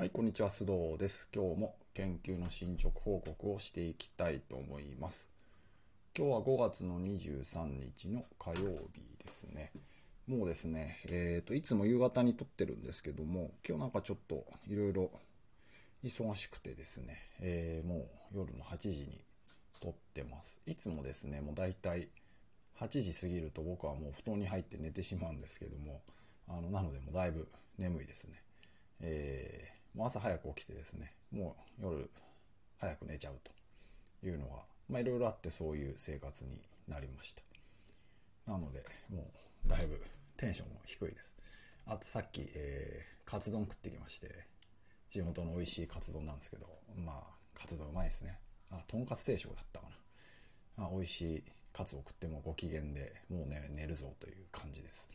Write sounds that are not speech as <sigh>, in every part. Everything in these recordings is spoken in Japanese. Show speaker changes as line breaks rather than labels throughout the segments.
はい、こんにちは、須藤です。今日も研究の進捗報告をしていきたいと思います。今日は5月の23日の火曜日ですね。もうですね、えっ、ー、と、いつも夕方に撮ってるんですけども、今日なんかちょっといろいろ忙しくてですね、えー、もう夜の8時に撮ってます。いつもですね、もう大体8時過ぎると僕はもう布団に入って寝てしまうんですけども、あの、なのでもうだいぶ眠いですね。えーもう朝早く起きてですね、もう夜早く寝ちゃうというのが、まあいろいろあってそういう生活になりました。なので、もうだいぶテンションも低いです。あとさっき、えー、カツ丼食ってきまして、地元の美味しいカツ丼なんですけど、まあ、カツ丼うまいですね。あ、とんかつ定食だったかな。あ美味しいカツを食ってもご機嫌でもうね、寝るぞという感じです。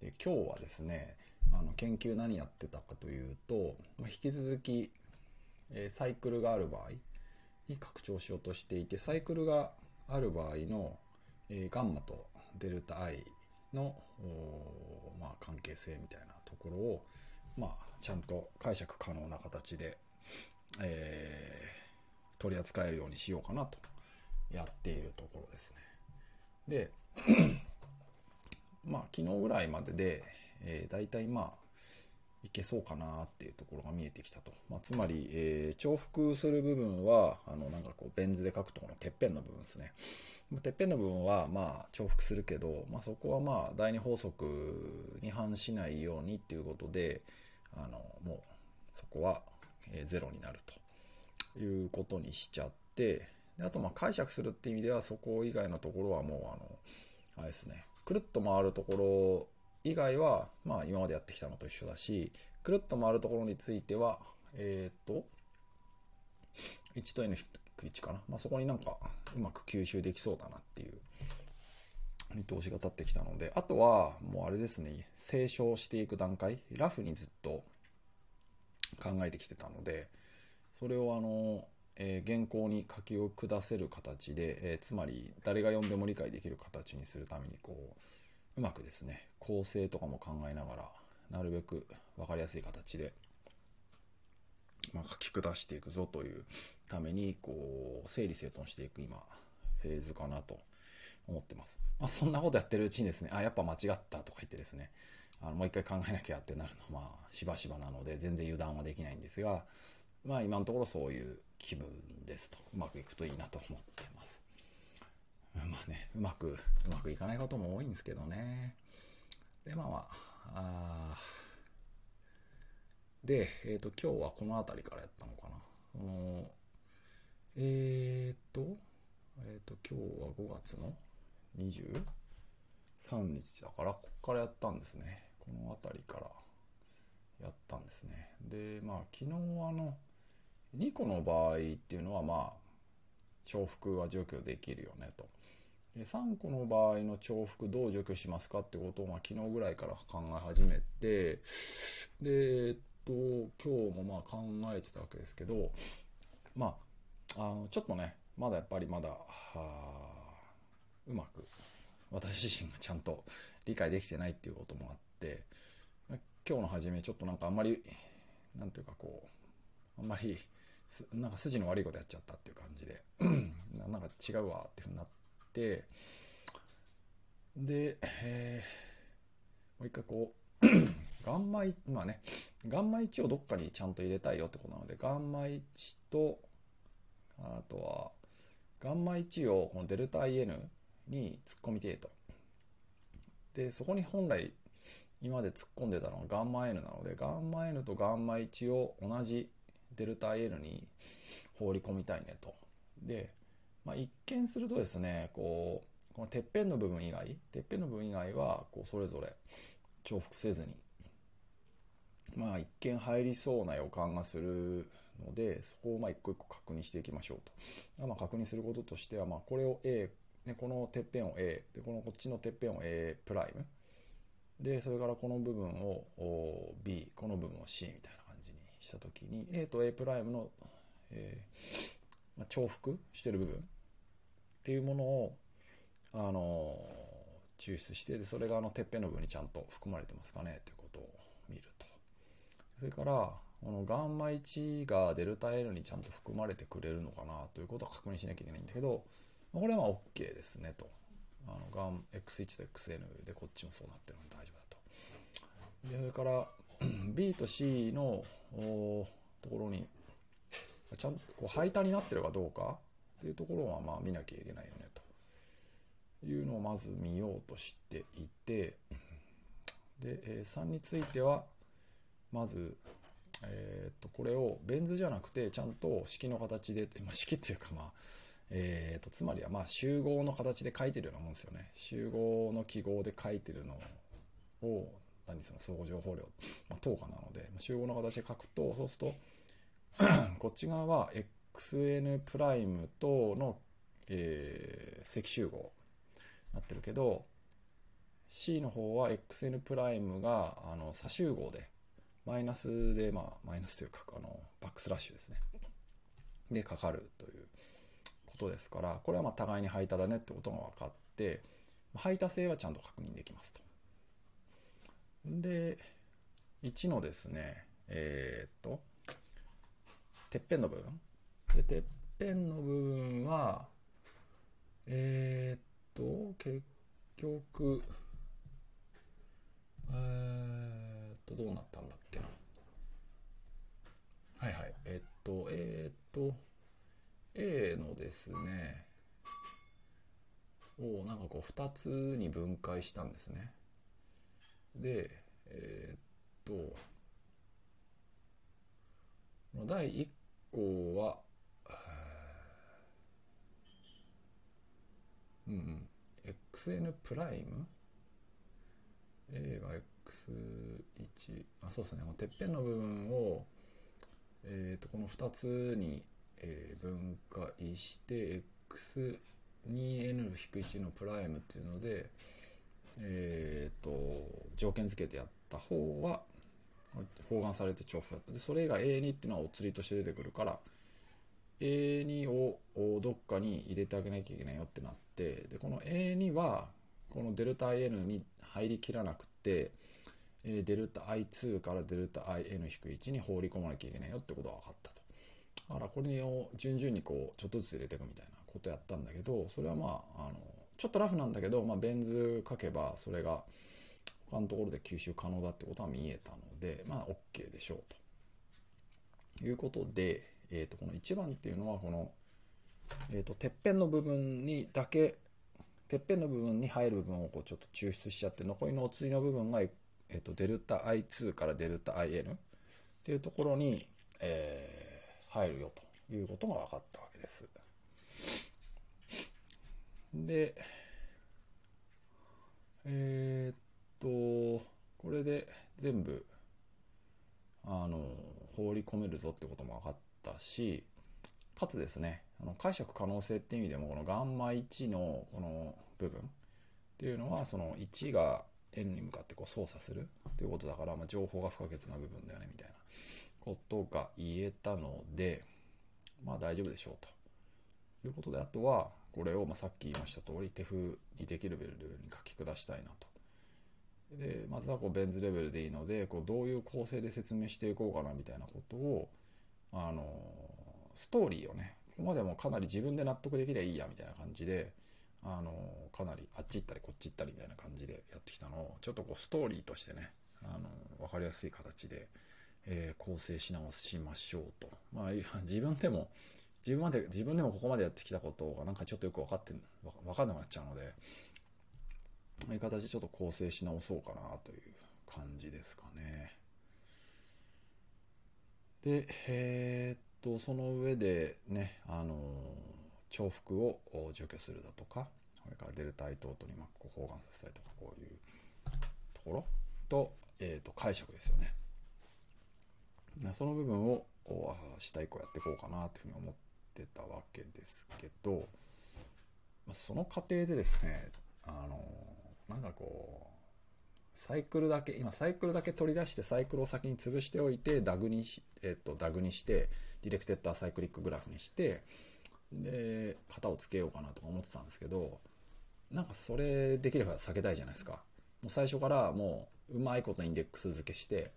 で今日はですね、の研究何やってたかというと、まあ、引き続き、えー、サイクルがある場合に拡張しようとしていてサイクルがある場合の、えー、ガンマとデルタ I の、まあ、関係性みたいなところを、まあ、ちゃんと解釈可能な形で、えー、取り扱えるようにしようかなとやっているところですね。で <clears throat> まあ昨日ぐらいまでで、えー、大体まあ、いけそうかなっていうところが見えてきたと。まあ、つまり、えー、重複する部分は、あの、なんかこう、ベン図で書くところのてっぺんの部分ですね。てっぺんの部分は、まあ、重複するけど、まあ、そこはまあ、第二法則に反しないようにっていうことで、あの、もう、そこは、えー、ゼロになるということにしちゃって、であと、まあ、解釈するっていう意味では、そこ以外のところはもう、あの、あれですね、くるっと回るところ以外は、まあ今までやってきたのと一緒だし、くるっと回るところについては、えっ、ー、と、1と n 1かな。まあそこになんかうまく吸収できそうだなっていう見通しが立ってきたので、あとはもうあれですね、清書していく段階、ラフにずっと考えてきてたので、それをあの、えー、原稿に書きを下せる形で、えー、つまり誰が読んでも理解できる形にするためにこううまくですね、構成とかも考えながら、なるべく分かりやすい形で、まあ、書き下していくぞというために、こう、整理整頓していく今、フェーズかなと思ってます。まあ、そんなことやってるうちにですね、あ、やっぱ間違ったとか言ってですね、あの、もう一回考えなきゃってなるのは、しばしばなので、全然油断はできないんですが、まあ、今のところそういう気分ですと、うまくいくといいなと思って。ね、うまく、うまくいかないことも多いんですけどね。で、まあまあ、あで、えっ、ー、と、今日はこの辺りからやったのかな。その、えっ、ー、と、えっ、ー、と、今日は5月の23日だから、こっからやったんですね。この辺りからやったんですね。で、まあ、昨日あの、2個の場合っていうのは、まあ、重複は除去できるよねと。3個の場合の重複どう除去しますかってことを、まあ、昨日ぐらいから考え始めて、で、えっと、今日もまあ考えてたわけですけど、まあ、あの、ちょっとね、まだやっぱりまだ、うまく私自身がちゃんと理解できてないっていうこともあって、今日の初めちょっとなんかあんまり、なんていうかこう、あんまり、なんか筋の悪いことやっちゃったっていう感じで、<clears throat> なんか違うわっていうふうになって、で、えー、もう一回こう、<clears throat> ガンマ1、まあね、ガンマ1をどっかにちゃんと入れたいよってことなので、ガンマ1と、あとは、ガンマ1をこのデルタ IN に突っ込みてえと。で、そこに本来今まで突っ込んでたのはガンマ N なので、ガンマ N とガンマ1を同じデルタ N に放り込みたいねと。で、まあ、一見するとですね、こう、このてっぺんの部分以外、てっぺんの部分以外は、こう、それぞれ重複せずに、まあ、一見入りそうな予感がするので、そこをまあ一個一個確認していきましょうと。まあ、確認することとしては、まあ、これを A、ね、このてっぺんを A、で、このこっちのてっぺんを A プライム。で、それからこの部分を B、この部分を C みたいな感じにしたときに A と A' プライムの、えー、まあ、重複してる部分っていうものを、あの、抽出してでそれがあのてっぺんの部分にちゃんと含まれてますかねっていうことを見るとそれからこのガンマ1がデルタ L にちゃんと含まれてくれるのかなということを確認しなきゃいけないんだけど、これはまあ OK ですねと。あのガン X1 と XN でこっちもそうなってるので大丈夫だと。で、それから <clears throat> B と C のところに、ちゃんとこう配達になってるかどうかっていうところはまあ見なきゃいけないよねと。いうのをまず見ようとしていて、で、え3については、まず、えー、とこれをベン図じゃなくてちゃんと式の形で、まあ、式っていうかまあ、えー、とつまりはまあ集合の形で書いてるようなもんですよね。集合の記号で書いてるのを何その相互情報量、まあ、等価なので集合の形で書くとそうすると <clears throat> こっち側は xn プライムとの、えー、積集合なってるけど C の方は xn プライムがあの差集合でマイナスで、まあ、マイナスというか、あの、バックスラッシュですね。で、かかるということですから、これはまあ互いに排他だねってことが分かって、排他性はちゃんと確認できますと。で、1のですね、えー、っと、てっぺんの部分。で、てっぺんの部分は、えー、っと、結局、えー、っと、どうなったんだっけな。はいはい。えっと、えー、っと、A のですね、をなんかこう2つに分解したんですね。で、え、っと、第1項は、うんうん、XN プライム？A が X1 あそうですね。てっぺんの部分を、えー、とこの2つに、えー、分解して X2N-1 のプライムっていうのでえっ、と条件付けてやった方は包含されて重複だった。でそれが A2 っていうのはお釣りとして出てくるから A2 をどっかに入れてあげなきゃいけないよってなってでこの A2 はこのデルタ IN に入りきらなくて、デルタ I2 からデルタ IN-1 に放り込まなきゃいけないよってことが分かったと。だからこれを順々にこうちょっとずつ入れていくみたいなことやったんだけどそれはまああのちょっとラフなんだけど、まあ、ベン図書けばそれが他のところで吸収可能だってことは見えたのでまあ OK でしょうということで、えー、とこの1番っていうのはこの、えー、とてっぺんの部分にだけてっぺんの部分に入る部分をこうちょっと抽出しちゃって残りのお釣りの部分が、えー、とデルタ I2 からデルタ IN っていうところに、えー、入るよということが分かったわけです。で、えー、っと、これで全部、あの、放り込めるぞってことも分かったし、かつですね、あの解釈可能性っていう意味でも、このガンマ1のこの部分っていうのは、その1が円に向かってこう操作するっていうことだから、まあ、情報が不可欠な部分だよね、みたいなことが言えたので、まあ大丈夫でしょうということで、あとは、これをまさっき言いました通り、手風にできるレベルに書き下したいなと。で、まずはこうベン図レベルでいいので、こうどういう構成で説明していこうかなみたいなことを、あの、ストーリーをね、ここまでもかなり自分で納得できりゃいいやみたいな感じで、あの、かなりあっち行ったりこっち行ったりみたいな感じでやってきたのを、ちょっとこうストーリーとしてね、あの、わかりやすい形で、えー、構成し直しましょうと。まあ、自分でも、自分まで、自分でもここまでやってきたことがなんかちょっとよく分かって、分かんなくなっちゃうので、そういう形でちょっと構成し直そうかなという感じですかね。で、えー、っと、その上でね、あの重複を除去するだとか、それからデルタイ等々にマックを包含させたりとか、こういうところと、えー、と解釈ですよね。その部分を明日以降やっていこうかなというふうに思ってたわけですけど、その過程でですね、あの、なんかこう、サイクルだけ、今サイクルだけ取り出してサイクルを先に潰しておいて、ダグに、えっ、と、ダグにして、ディレクテッドアサイクリックグラフにして、で、型をつけようかなとか思ってたんですけど、なんかそれできれば避けたいじゃないですか。もう最初からもううまいことインデックス付けして、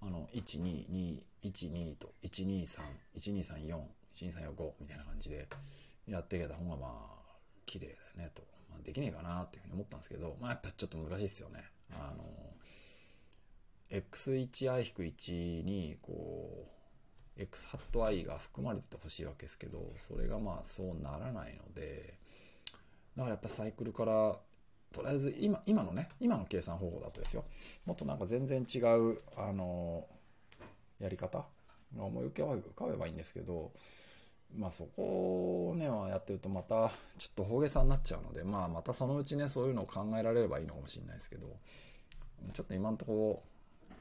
あの、122、12と、123、1234、12345みたいな感じでやっていけた方がまあ、綺麗だよねと。まあ、できねえかなっていうふうに思ったんですけど、まあやっぱちょっと難しいですよね。あの、x1i-1 にこう、x ハット i が含まれててほしいわけですけど、それがまあそうならないので、だからやっぱサイクルからとりあえず今、今のね、今の計算方法だとですよ、もっとなんか全然違う、あの、やり方が思い浮かべばいいんですけど、まあそこをね、やってるとまたちょっと大げさになっちゃうので、まあまたそのうちね、そういうのを考えられればいいのかもしれないですけど、ちょっと今んとこ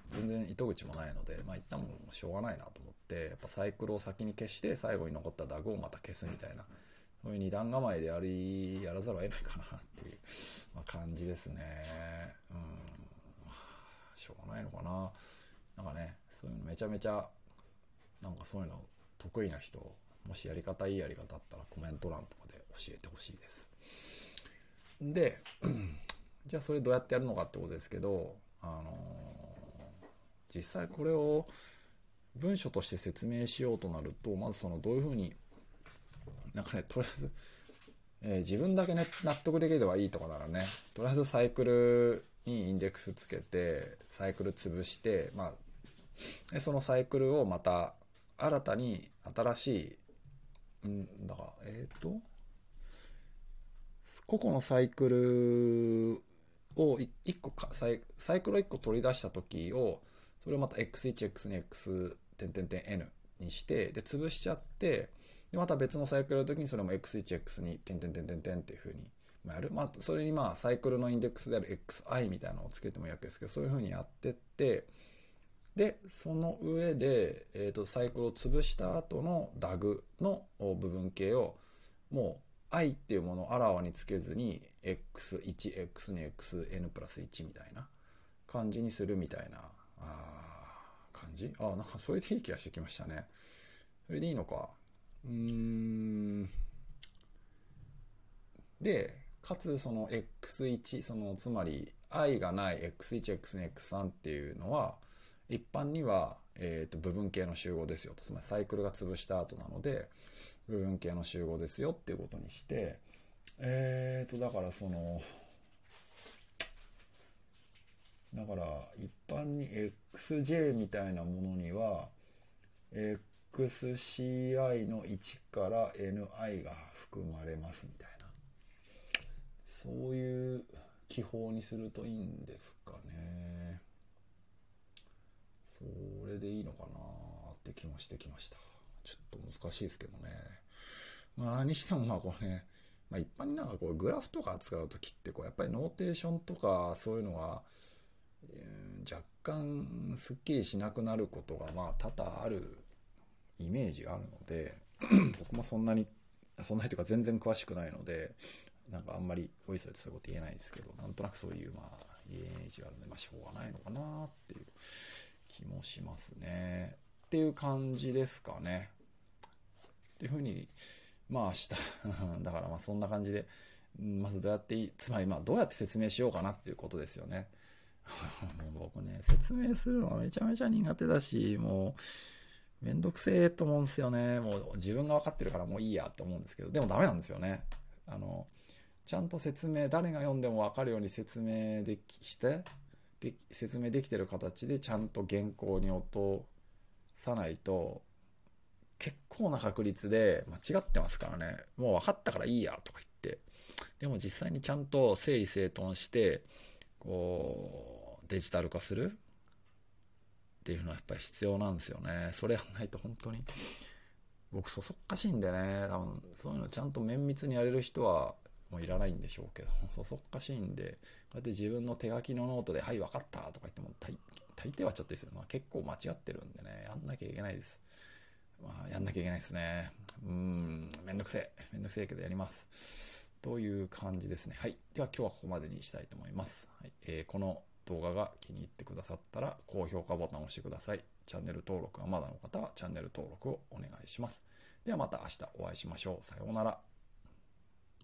全然糸口もないので、まあ一旦もうしょうがないなと思って、やっぱサイクルを先に消して最後に残ったダグをまた消すみたいな、そういう二段構えでやり、やらざるを得ないかなっていう、まあ、感じですね。うん。しょうがないのかな。なんかね、そういうのめちゃめちゃ、なんかそういうの得意な人、もしやり方いいやり方あったらコメント欄とかで教えてほしいです。で、<clears throat> じゃあそれどうやってやるのかってことですけど、あの、実際これを文書として説明しようとなると、まずそのどういうふうになんかね、とりあえず、えー、自分だけね、納得できればいいとかならね、とりあえずサイクルにインデックスつけて、サイクル潰して、まあ、でそのサイクルをまた新たに新しい、んだから、えっ、ー、と、個々のサイクルを1個かサイ、サイクルを1個取り出した時を、それをまた x1、x2、x、点点点 n にして、で、潰しちゃって、で、また別のサイクルの時にそれも x1、x2、点点点点点っていう風にやる。まあ、それにまあ、サイクルのインデックスである xi みたいなのをつけてもいいわけですけど、そういう風にやってって、で、その上で、えっ、ー、と、サイクルを潰した後の DAG の部分形を、もう i っていうものをあらわにつけずに、x1、x2、xn プラス1みたいな感じにするみたいな、あ感じ？あ、なんかそれでいい気がしてきましたね。それでいいのか。うーん。で、かつその x1、そのつまり i がない x1、x2、x3 っていうのは、一般には、えっ、ー、と、部分形の集合ですよと。つまりサイクルが潰した後なので、部分形の集合ですよっていうことにして、えっ、ー、と、だからその、だから一般に xj みたいなものには、xci の1から ni が含まれますみたいな。そういう記法にするといいんですかね。それでいいのかなって気もしてきました。ちょっと難しいですけどね。まあにしてもまあこれねまあ、一般になんかこうグラフとか扱う時ってこうやっぱりノーテーションとかそういうのが、若干すっきりしなくなることがまあ多々あるイメージがあるので <clears throat> 僕もそんなにそんなにというか全然詳しくないのでなんかあんまりおいそいとそういうこと言えないですけどなんとなくそういうまあイメージがあるのでまあしょうがないのかなっていう気もしますね。っていう感じですかね。っていうふうにまあ明日 <laughs> だからまあそんな感じでまずどうやっていいつまりまあどうやって説明しようかなっていうことですよね。<laughs> もう僕ね説明するのがめちゃめちゃ苦手だしもうめんどくせえと思うんですよね。もう自分が分かってるからもういいやって思うんですけど、でもダメなんですよね。あの、ちゃんと説明、誰が読んでも分かるように説明できしてで、説明できてる形でちゃんと原稿に落とさないと、結構な確率で間違ってますからね。もう分かったからいいやとか言って。でも実際にちゃんと整理整頓して、こう、デジタル化する？っていうのはやっぱり必要なんですよね。それやんないと本当に、僕そそっかしいんでね、多分そういうのちゃんと綿密にやれる人はもういらないんでしょうけど、そそっかしいんで、こうやって自分の手書きのノートで、はい、分かったとか言っても大、大抵はちょっとですよ。まあ、結構間違ってるんでね、やんなきゃいけないです。まあ、やんなきゃいけないですね。うん、めんどくせえ。めんどくせえけどやります。という感じですね。はい。では今日はここまでにしたいと思います。はいえー、この動画が気に入ってくださったら高評価ボタンを押してください。チャンネル登録がまだの方はチャンネル登録をお願いします。ではまた明日お会いしましょう。さようなら。